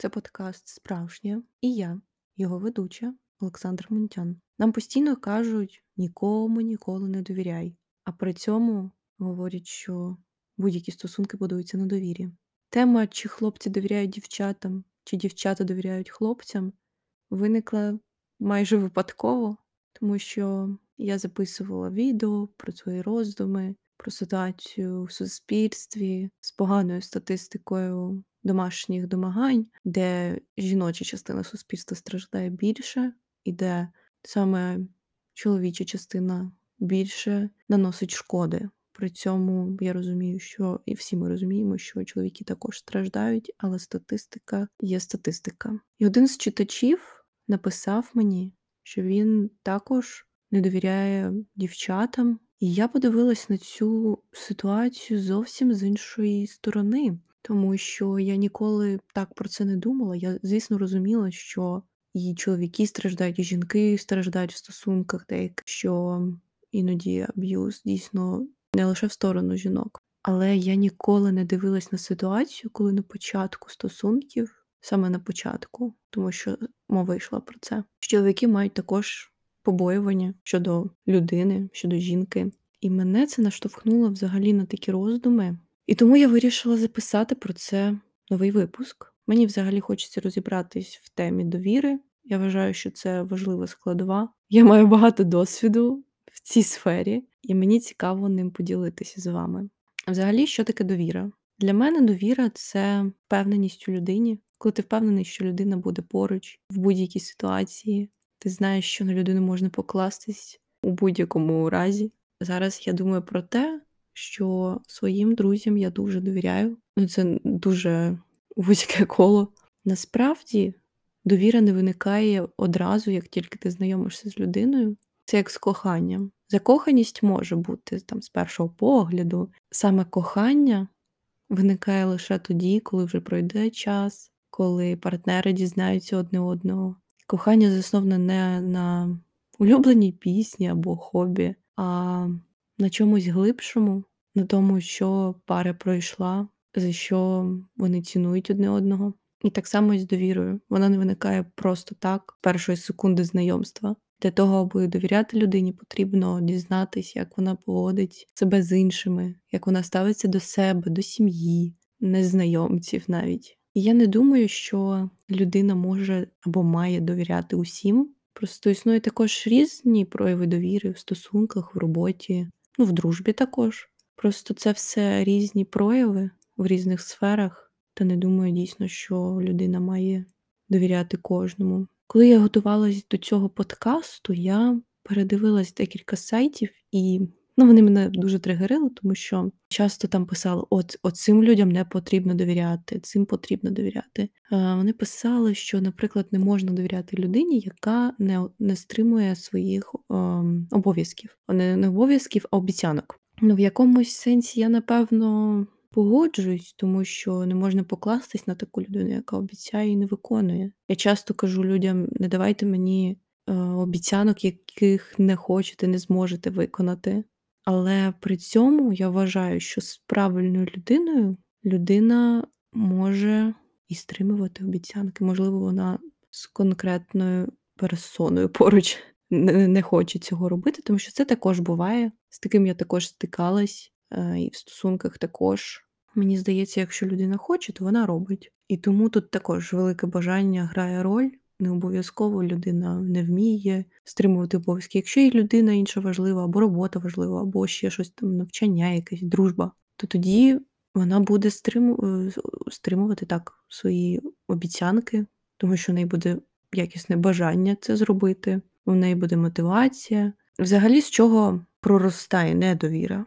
Це подкаст Справжнє і я, його ведуча Олександр Мунтян. Нам постійно кажуть нікому ніколи не довіряй, а при цьому говорять, що будь-які стосунки будуються на довірі. Тема, чи хлопці довіряють дівчатам, чи дівчата довіряють хлопцям, виникла майже випадково, тому що я записувала відео про свої роздуми, про ситуацію в суспільстві з поганою статистикою домашніх домагань, де жіноча частина суспільства страждає більше, і де саме чоловіча частина більше наносить шкоди. При цьому я розумію, що і всі ми розуміємо, що чоловіки також страждають, але статистика є статистика. І один з читачів написав мені, що він також не довіряє дівчатам. І я подивилась на цю ситуацію зовсім з іншої сторони, тому що я ніколи так про це не думала. Я, звісно, розуміла, що і чоловіки страждають, і жінки страждають в стосунках, так що іноді аб'юз дійсно не лише в сторону жінок. Але я ніколи не дивилась на ситуацію, коли на початку стосунків, саме на початку, тому що мова йшла про це. Чоловіки мають також побоювання щодо людини, щодо жінки. І мене це наштовхнуло взагалі на такі роздуми. І тому я вирішила записати про це новий випуск. Мені взагалі хочеться розібратись в темі довіри. Я вважаю, що це важлива складова. Я маю багато досвіду в цій сфері, і мені цікаво ним поділитися з вами. Взагалі, що таке довіра? Для мене довіра це впевненість у людині, коли ти впевнений, що людина буде поруч в будь-якій ситуації. Ти знаєш, що на людину можна покластись у будь-якому разі. Зараз я думаю про те, що своїм друзям я дуже довіряю. Ну, це дуже вузьке коло. Насправді довіра не виникає одразу, як тільки ти знайомишся з людиною. Це як з коханням. Закоханість може бути там з першого погляду. Саме кохання виникає лише тоді, коли вже пройде час, коли партнери дізнаються одне одного. Кохання засноване не на улюбленій пісні або хобі, а на чомусь глибшому, на тому, що пара пройшла, за що вони цінують одне одного. І так само і з довірою. Вона не виникає просто так, першої секунди знайомства. Для того, аби довіряти людині, потрібно дізнатися, як вона поводить себе з іншими, як вона ставиться до себе, до сім'ї, незнайомців навіть. І я не думаю, що людина може або має довіряти усім. Просто існує також різні прояви довіри в стосунках, в роботі, ну, в дружбі також. Просто це все різні прояви в різних сферах, та не думаю дійсно, що людина має довіряти кожному. Коли я готувалась до цього подкасту, я передивилась декілька сайтів, і ну, вони мене дуже тригерили, тому що часто там писали: от, от цим людям не потрібно довіряти, цим потрібно довіряти. А, Вони писали, що, наприклад, не можна довіряти людині, яка не не стримує своїх ем, обов'язків, не, не обов'язків, а обіцянок. Ну, в якомусь сенсі я напевно. Погоджуюсь, тому що не можна покластись на таку людину, яка обіцяє і не виконує. Я часто кажу людям: не давайте мені е, обіцянок, яких не хочете, не зможете виконати. Але при цьому я вважаю, що з правильною людиною людина може і стримувати обіцянки. Можливо, вона з конкретною персоною поруч не, хоче цього робити, тому що це також буває. З таким я також стикалась. Е, і в стосунках також. Мені здається, якщо людина хоче, то вона робить. І тому тут також велике бажання грає роль. Не обов'язково людина не вміє стримувати обов'язки. Якщо є людина інша важлива, або робота важлива, або ще щось там навчання, якась дружба, то тоді вона буде стриму... Е, стримувати так свої обіцянки, тому що в неї буде якісне бажання це зробити, у неї буде мотивація. Взагалі, з чого проростає недовіра?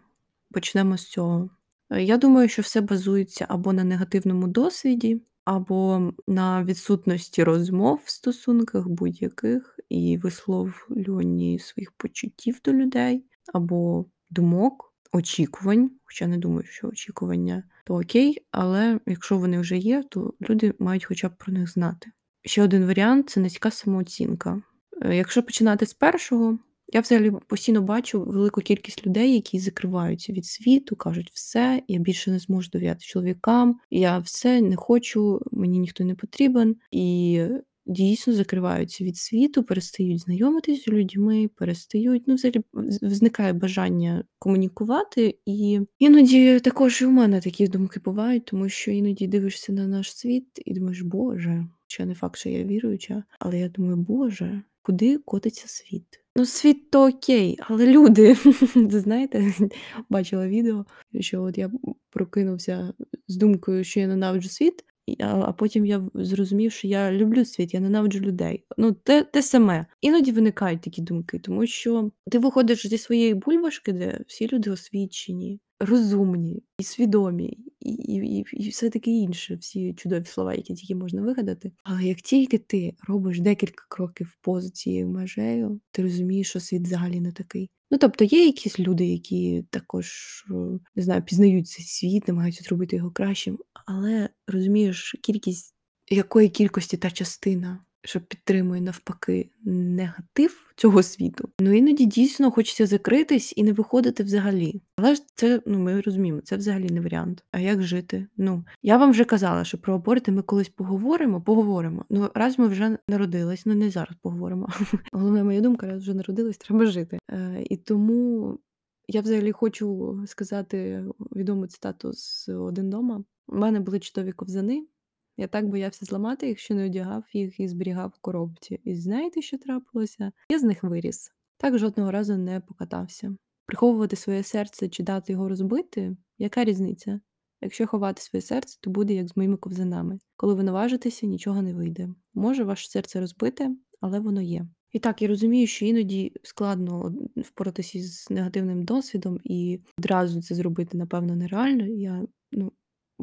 Почнемо з цього. Е, я думаю, що все базується або на негативному досвіді, або на відсутності розмов в стосунках будь-яких і висловлюванні своїх почуттів до людей, або думок, очікувань. Хоча не думаю, що очікування то окей, але якщо вони вже є, то люди мають хоча б про них знати. Ще один варіант це низька самооцінка. Е, якщо починати з першого, Я взагалі постійно бачу велику кількість людей, які закриваються від світу, кажуть, все, я більше не зможу довіряти чоловікам, я все не хочу, мені ніхто не потрібен. І дійсно закриваються від світу, перестають знайомитись з людьми, перестають, ну, взагалі зникає бажання комунікувати. І іноді також і у мене такі думки бувають, тому що іноді дивишся на наш світ і думаєш, Боже, ще не факт, що я віруюча, але я думаю, Боже, куди котиться світ? Ну, світ то окей, але люди, знаєте, бачила відео, що от я прокинувся з думкою, що я ненавиджу світ, а потім я зрозумів, що я люблю світ, я ненавиджу людей. Ну, те те саме. Іноді виникають такі думки, тому що ти виходиш зі своєї бульбашки, де всі люди освічені, розумні і свідомі, і і, і, все таке інше, всі чудові слова, які тільки можна вигадати. Але як тільки ти робиш декілька кроків поза цією межею, ти розумієш, що світ взагалі не такий. Ну, тобто є якісь люди, які також е, не знаю, пізнають цей світ, намагаються зробити його кращим, але розумієш, кількість якої кількості та частина що підтримує навпаки негатив цього світу. Ну іноді дійсно хочеться закритись і не виходити взагалі. Але ж це ну ми розуміємо, це взагалі не варіант. А як жити? Ну я вам вже казала, що про аборти ми колись поговоримо, поговоримо. Ну раз ми вже народились, ну не зараз поговоримо. Головна моя думка, раз вже народились, треба жити. Е, І тому. Я взагалі хочу сказати відому цитату з один дома. У мене були чудові ковзани, я так боявся зламати їх, що не одягав їх і зберігав в коробці. І знаєте, що трапилося? Я з них виріс. Так жодного разу не покатався. Приховувати своє серце чи дати його розбити яка різниця? Якщо ховати своє серце, то буде як з моїми ковзанами. Коли ви наважитеся, нічого не вийде. Може ваше серце розбите, але воно є. І так, я розумію, що іноді складно впоратися з негативним досвідом і одразу це зробити, напевно, нереально. Я ну,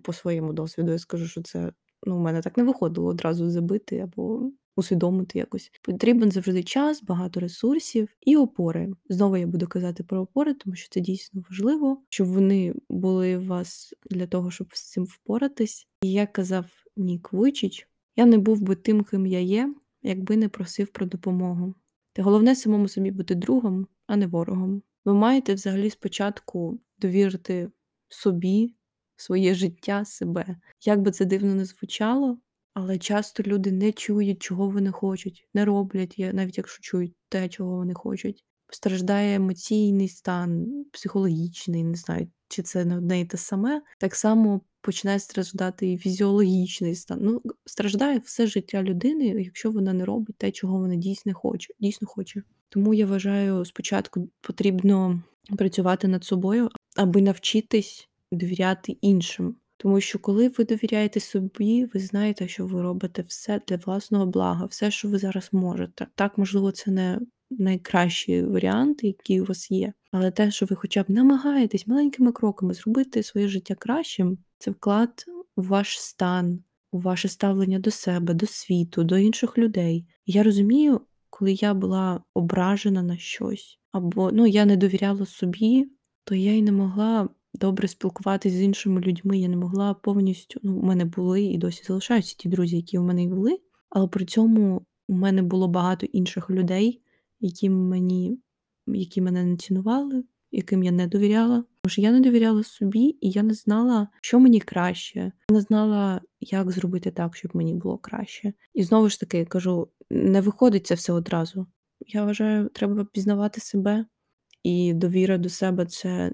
по своєму досвіду я скажу, що це ну, у мене так не виходило одразу забити або усвідомити якось. Потрібен завжди час, багато ресурсів і опори. Знову я буду казати про опори, тому що це дійсно важливо, щоб вони були у вас для того, щоб з цим впоратись. І як казав Нік Вуйчич, я не був би тим, ким я є, якби не просив про допомогу. Та головне самому собі бути другом, а не ворогом. Ви маєте взагалі спочатку довірити собі своє життя, себе. Як би це дивно не звучало, але часто люди не чують, чого вони хочуть, не роблять, навіть якщо чують те, чого вони хочуть. Страждає емоційний стан, психологічний, не знаю, чи це не одне і те саме. Так само починає страждати і фізіологічний стан. Ну, страждає все життя людини, якщо вона не робить те, чого вона дійсно хоче. Дійсно хоче. Тому я вважаю, спочатку потрібно працювати над собою, аби навчитись довіряти іншим. Тому що, коли ви довіряєте собі, ви знаєте, що ви робите все для власного блага, все, що ви зараз можете. Так, можливо, це не найкращий варіант, який у вас є, але те, що ви хоча б намагаєтесь маленькими кроками зробити своє життя кращим, це вклад у ваш стан, у ваше ставлення до себе, до світу, до інших людей. Я розумію, коли я була ображена на щось, або ну я не довіряла собі, то я й не могла добре спілкуватися з іншими людьми. Я не могла повністю. Ну, у мене були і досі залишаються ті друзі, які у мене і були, але при цьому у мене було багато інших людей, які мені, які мене не цінували, яким я не довіряла. Тому що я не довіряла собі, і я не знала, що мені краще, я не знала, як зробити так, щоб мені було краще. І знову ж таки кажу: не виходить це все одразу. Я вважаю, треба пізнавати себе, і довіра до себе це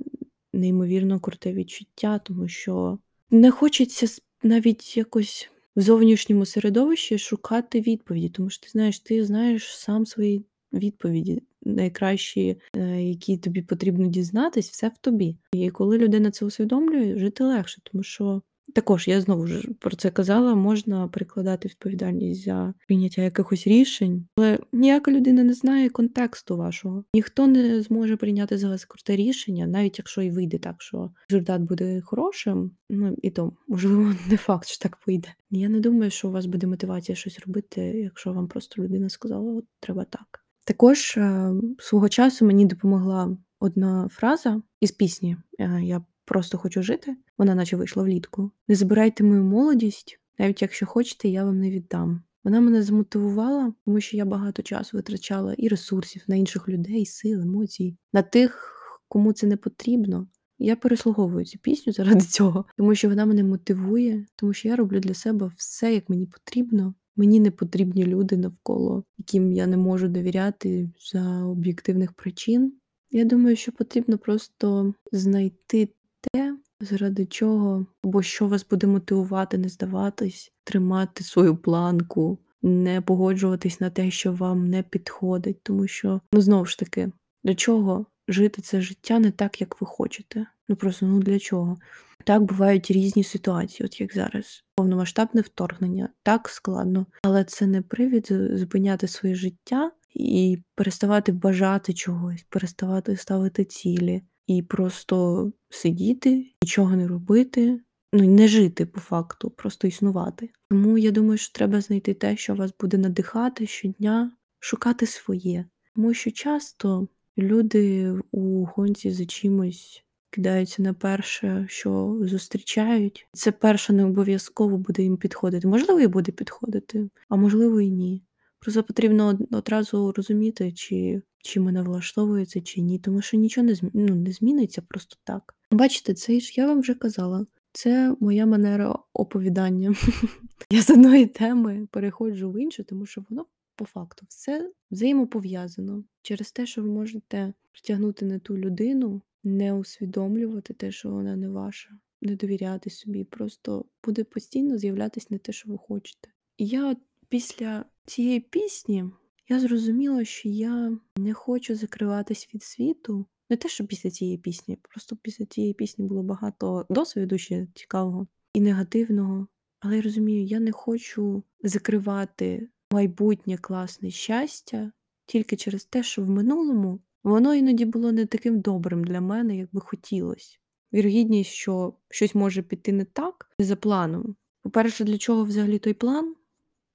неймовірно круте відчуття, тому що не хочеться навіть якось в зовнішньому середовищі шукати відповіді, тому що ти знаєш, ти знаєш сам свої відповіді, найкращі, е, які тобі потрібно дізнатись, все в тобі. І коли людина це усвідомлює, жити легше, тому що також я знову ж про це казала, можна прикладати відповідальність за прийняття якихось рішень, але ніяка людина не знає контексту вашого. Ніхто не зможе прийняти за вас круте рішення, навіть якщо і вийде так, що результат буде хорошим. Ну і то можливо не факт, що так вийде. Я не думаю, що у вас буде мотивація щось робити, якщо вам просто людина сказала, от треба так. Також е, свого часу мені допомогла одна фраза із пісні. Е, я Просто хочу жити, вона наче вийшла влітку. Не забирайте мою молодість, навіть якщо хочете, я вам не віддам. Вона мене змотивувала, тому що я багато часу витрачала і ресурсів на інших людей, сил, емоцій, на тих, кому це не потрібно. Я переслуговую цю пісню заради цього, тому що вона мене мотивує, тому що я роблю для себе все, як мені потрібно. Мені не потрібні люди навколо, яким я не можу довіряти за об'єктивних причин. Я думаю, що потрібно просто знайти те, заради чого або що вас буде мотивувати, не здаватись, тримати свою планку, не погоджуватись на те, що вам не підходить, тому що, ну знову ж таки, для чого жити це життя не так, як ви хочете? Ну просто ну для чого? Так бувають різні ситуації, от як зараз. Повномасштабне вторгнення, так складно, але це не привід зупиняти своє життя і переставати бажати чогось, переставати ставити цілі і просто сидіти, нічого не робити, ну не жити по факту, просто існувати. Тому я думаю, що треба знайти те, що вас буде надихати щодня, шукати своє. Тому що часто люди у гонці за чимось кидаються на перше, що зустрічають. Це перше не обов'язково буде їм підходити. Можливо, і буде підходити, а можливо, і ні. Просто потрібно одразу розуміти, чи чи мене влаштовує це, чи ні, тому що нічого не змі... ну, не зміниться просто так. Бачите, це ж я вам вже казала. Це моя манера оповідання. Я з одної теми переходжу в іншу, тому що воно по факту все взаємопов'язано через те, що ви можете притягнути не ту людину, не усвідомлювати те, що вона не ваша, не довіряти собі, просто буде постійно з'являтися не те, що ви хочете. І я після цієї пісні я зрозуміла, що я не хочу закриватись від світу. Не те, що після цієї пісні, просто після цієї пісні було багато досвіду ще цікавого і негативного. Але я розумію, я не хочу закривати майбутнє класне щастя тільки через те, що в минулому воно іноді було не таким добрим для мене, як би хотілося. Вірогідність, що щось може піти не так за планом. По-перше, для чого взагалі той план?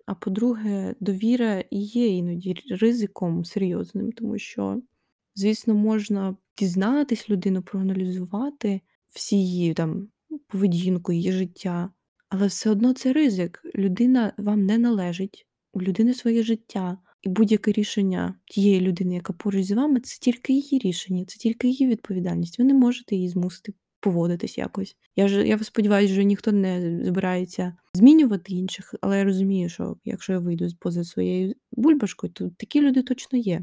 А по-друге, довіра є іноді ризиком серйозним, тому що, звісно, можна дізнатись людину, проаналізувати всі її там поведінку, її життя, але все одно це ризик. Людина вам не належить, у людини своє життя. І будь-яке рішення тієї людини, яка поруч з вами, це тільки її рішення, це тільки її відповідальність. Ви не можете її змусити поводитись якось. Я ж я сподіваюся, що ніхто не збирається змінювати інших, але я розумію, що якщо я вийду поза своєю бульбашкою, то такі люди точно є.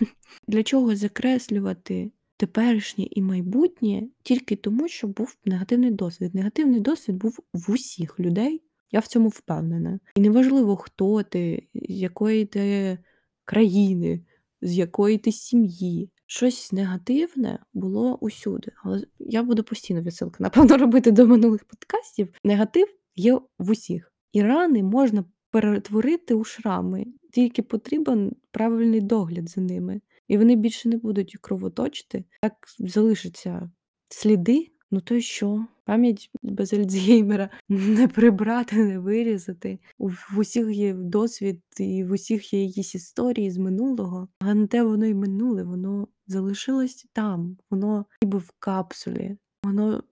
Для чого закреслювати теперішнє і майбутнє тільки тому, що був негативний досвід. Негативний досвід був в усіх людей. Я в цьому впевнена. І неважливо, хто ти, з якої ти країни, з якої ти сім'ї. Щось негативне було усюди. Але я буду постійно відсилки, напевно, робити до минулих подкастів. Негатив є в усіх. І рани можна перетворити у шрами, тільки потрібен правильний догляд за ними. І вони більше не будуть кровоточити, так залишаться сліди. Ну то й що? Пам'ять без Альцгеймера не прибрати, не вирізати. В усіх є досвід, і в усіх є якісь історії з минулого, а не те воно й минуле, воно залишилось там, воно ніби в капсулі, воно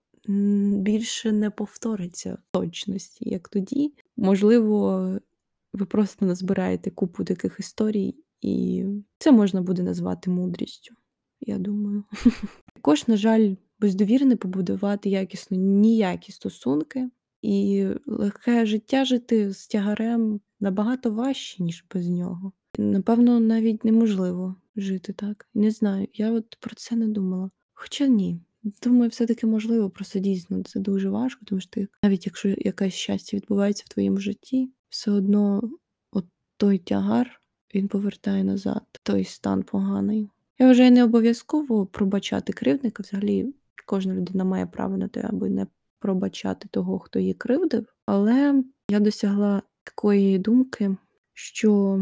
більше не повториться в точності, як тоді. Можливо, ви просто назбираєте купу таких історій, і це можна буде назвати мудрістю, я думаю. Також, на жаль, без довіри не побудувати якісно ніякі стосунки, і легке життя жити з тягарем набагато важче, ніж без нього. Напевно, навіть неможливо жити так. Не знаю, я от про це не думала. Хоча ні. Думаю, все-таки можливо, просто дійсно це дуже важко, тому що ти, навіть якщо якесь щастя відбувається в твоєму житті, все одно от той тягар він повертає назад, той стан поганий. Я вважаю, не обов'язково пробачати кривдника. Взагалі, кожна людина має право на те, аби не пробачати того, хто її кривдив. Але я досягла такої думки, що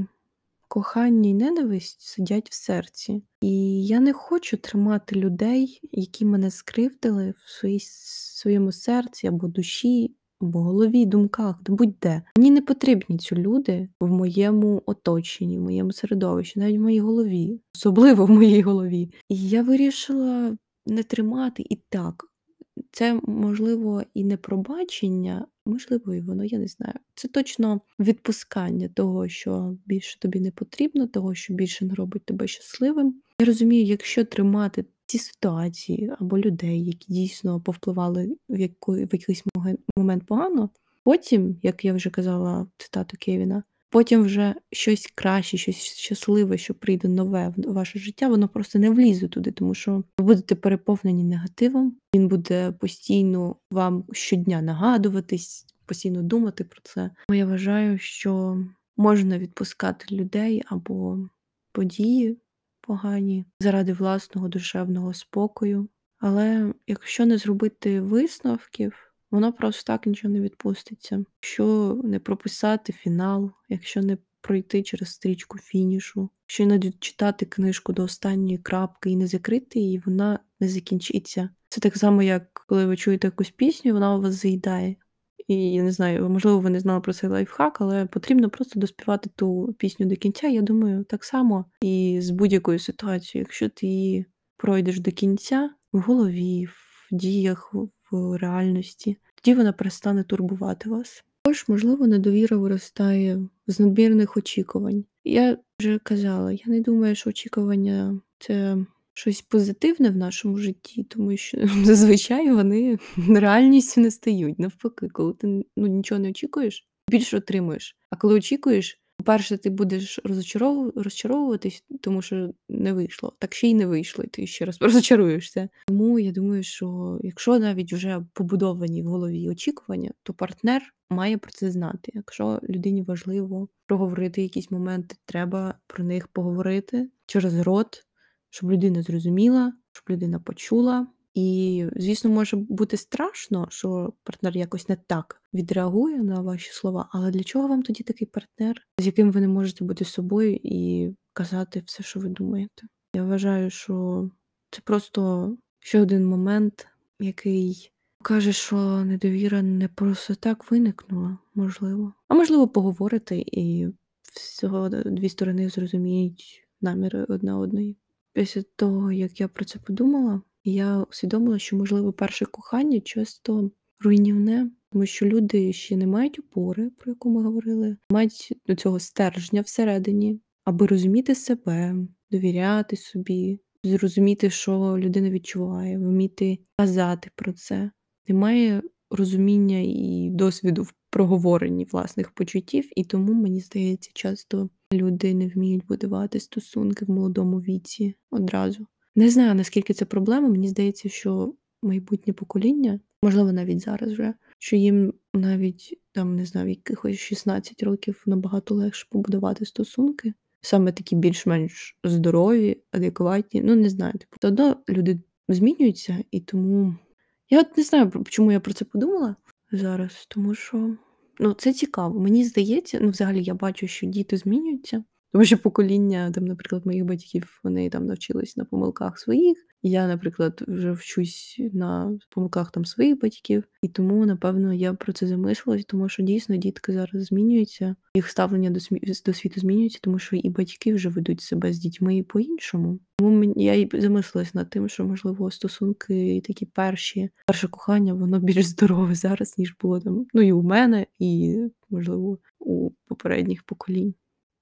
кохання і ненависть сидять в серці. І я не хочу тримати людей, які мене скривдили в своїй, своєму серці або душі, або голові, думках, будь-де. Мені не потрібні ці люди в моєму оточенні, в моєму середовищі, навіть в моїй голові, особливо в моїй голові. І я вирішила не тримати і так. це, можливо, і не пробачення, можливо, і воно, я не знаю. Це точно відпускання того, що більше тобі не потрібно, того, що більше не робить тебе щасливим. Я розумію, якщо тримати ті ситуації або людей, які дійсно повпливали в яку в якийсь момент погано, потім, як я вже казала, цитату Кевіна, потім вже щось краще, щось щасливе, що прийде нове в ваше життя, воно просто не влізе туди, тому що ви будете переповнені негативом. Він буде постійно вам щодня нагадуватись, постійно думати про це. Я вважаю, що можна відпускати людей або події погані заради власного душевного спокою. Але якщо не зробити висновків, воно просто так нічого не відпуститься. Якщо не прописати фінал, якщо не пройти через стрічку фінішу, якщо не читати книжку до останньої крапки і не закрити її, вона не закінчиться. Це так само, як коли ви чуєте якусь пісню, вона у вас заїдає. І я не знаю, можливо, ви не знали про цей лайфхак, але потрібно просто доспівати ту пісню до кінця. Я думаю, так само і з будь-якою ситуацією, якщо ти її пройдеш до кінця в голові, в діях, в реальності, тоді вона перестане турбувати вас. Також, можливо, недовіра виростає з надмірних очікувань. Я вже казала, я не думаю, що очікування це щось позитивне в нашому житті, тому що зазвичай вони реальністю не стають. Навпаки, коли ти ну, нічого не очікуєш, більше отримуєш. А коли очікуєш, по-перше, ти будеш розчаров... розчаровуватись, тому що не вийшло. Так ще й не вийшло, і ти ще раз розчаруєшся. Тому я думаю, що якщо навіть вже побудовані в голові очікування, то партнер має про це знати. Якщо людині важливо проговорити якісь моменти, треба про них поговорити через рот щоб людина зрозуміла, щоб людина почула. І, звісно, може бути страшно, що партнер якось не так відреагує на ваші слова. Але для чого вам тоді такий партнер, з яким ви не можете бути собою і казати все, що ви думаєте? Я вважаю, що це просто ще один момент, який каже, що недовіра не просто так виникнула, можливо. А можливо, поговорити, і всього дві сторони зрозуміють наміри одна одної. Після того, як я про це подумала, я усвідомила, що, можливо, перше кохання часто руйнівне, тому що люди ще не мають опори, про яку ми говорили, мають до цього стержня всередині, аби розуміти себе, довіряти собі, зрозуміти, що людина відчуває, вміти казати про це. Немає розуміння і досвіду в проговоренні власних почуттів, і тому мені здається, часто люди не вміють будувати стосунки в молодому віці одразу. Не знаю, наскільки це проблема. Мені здається, що майбутнє покоління, можливо, навіть зараз вже, що їм навіть там не знаю, якихось 16 років набагато легше побудувати стосунки, саме такі більш-менш здорові, адекватні. Ну, не знаю, типу, то одно люди змінюються, і тому я от не знаю, чому я про це подумала зараз, тому що ну, це цікаво. Мені здається, ну, взагалі я бачу, що діти змінюються. Тому що покоління, там, наприклад, моїх батьків вони там навчились на помилках своїх. Я, наприклад, вже вчусь на помилках там своїх батьків, і тому, напевно, я про це замислилась, тому що дійсно дітки зараз змінюються, їх ставлення до смі... до світу змінюється, тому що і батьки вже ведуть себе з дітьми по-іншому. Тому я і замислилась над тим, що можливо стосунки і такі перші, перше кохання, воно більш здорове зараз, ніж було там. Ну і у мене, і можливо у попередніх поколінь.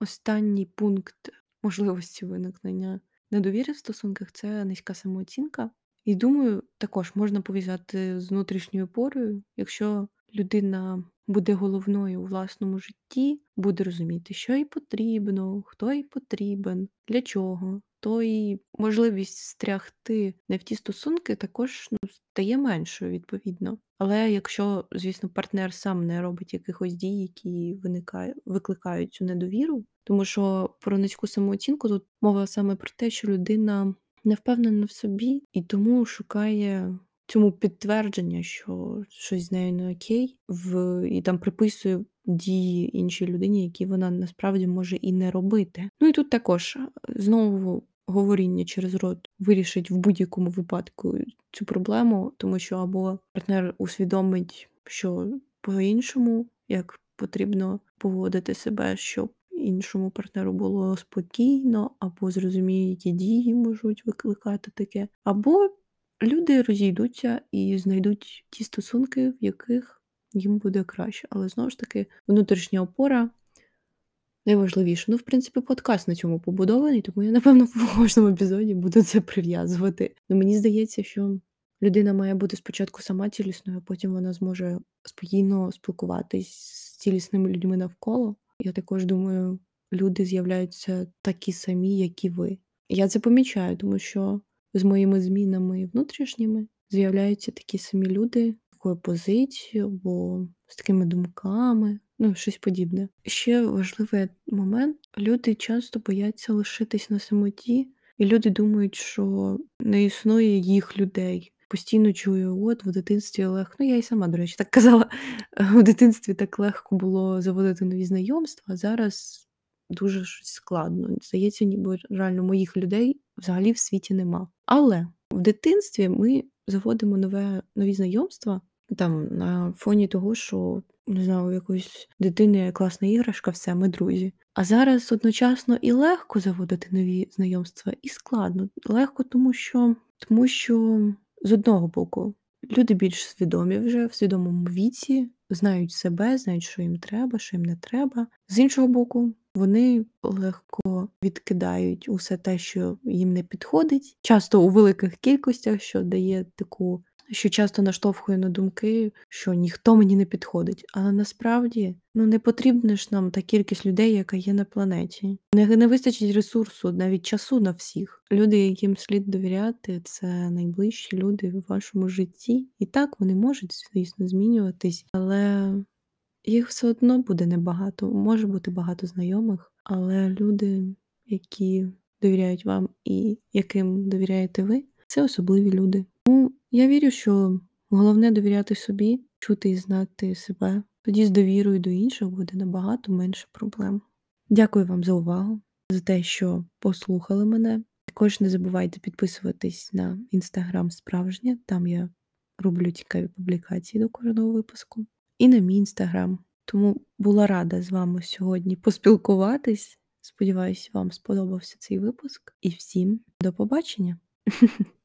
Останній пункт можливості виникнення недовіри в стосунках це низька самооцінка. І думаю, також можна пов'язати з внутрішньою порою, якщо людина буде головною у власному житті, буде розуміти, що їй потрібно, хто їй потрібен, для чого, то і можливість стрягти не в ті стосунки також ну, стає меншою відповідно. Але якщо, звісно, партнер сам не робить якихось дій, які виникають, викликають цю недовіру, тому що про низьку самооцінку тут мова саме про те, що людина не впевнена в собі і тому шукає цьому підтвердження, що щось з нею не окей, в і там приписує дії іншій людині, які вона насправді може і не робити. Ну і тут також знову. Говоріння через рот вирішить в будь-якому випадку цю проблему, тому що або партнер усвідомить, що по-іншому як потрібно поводити себе, щоб іншому партнеру було спокійно, або зрозуміє, які дії можуть викликати таке, або люди розійдуться і знайдуть ті стосунки, в яких їм буде краще. Але знову ж таки, внутрішня опора найважливіше. Ну, в принципі, подкаст на цьому побудований, тому я, напевно, в кожному епізоді буду це прив'язувати. Ну, мені здається, що людина має бути спочатку сама цілісною, а потім вона зможе спокійно спілкуватись з цілісними людьми навколо. Я також думаю, люди з'являються такі самі, як і ви. Я це помічаю, тому що з моїми змінами внутрішніми з'являються такі самі люди, такою позицією або з такими думками, ну, щось подібне. Ще важливий момент: люди часто бояться лишитись на самоті, і люди думають, що не існує їх людей. Постійно чую, от в дитинстві легко. Ну, я і сама, до речі, так казала. В дитинстві так легко було заводити нові знайомства, а зараз дуже щось складно. Здається, ніби реально моїх людей взагалі в світі нема. Але в дитинстві ми заводимо нове, нові знайомства там на фоні того, що не знаю, якоїсь дитини класна іграшка, все, ми друзі. А зараз одночасно і легко заводити нові знайомства, і складно. Легко, тому що, тому що з одного боку люди більш свідомі вже в свідомому віці, знають себе, знають, що їм треба, що їм не треба. З іншого боку, вони легко відкидають усе те, що їм не підходить, часто у великих кількостях, що дає таку що часто наштовхує на думки, що ніхто мені не підходить. Але насправді ну не потрібна ж нам та кількість людей, яка є на планеті. Не, не вистачить ресурсу, навіть часу на всіх. Люди, яким слід довіряти, це найближчі люди в вашому житті. І так вони можуть, звісно, змінюватись, але їх все одно буде небагато. Може бути багато знайомих, але люди, які довіряють вам і яким довіряєте ви, це особливі люди. Ну, я вірю, що головне довіряти собі, чути і знати себе. Тоді з довірою до інших буде набагато менше проблем. Дякую вам за увагу, за те, що послухали мене. Також не забувайте підписуватись на інстаграм справжнє, там я роблю цікаві публікації до кожного випуску, і на мій інстаграм. Тому була рада з вами сьогодні поспілкуватись. Сподіваюсь, вам сподобався цей випуск. І всім до побачення!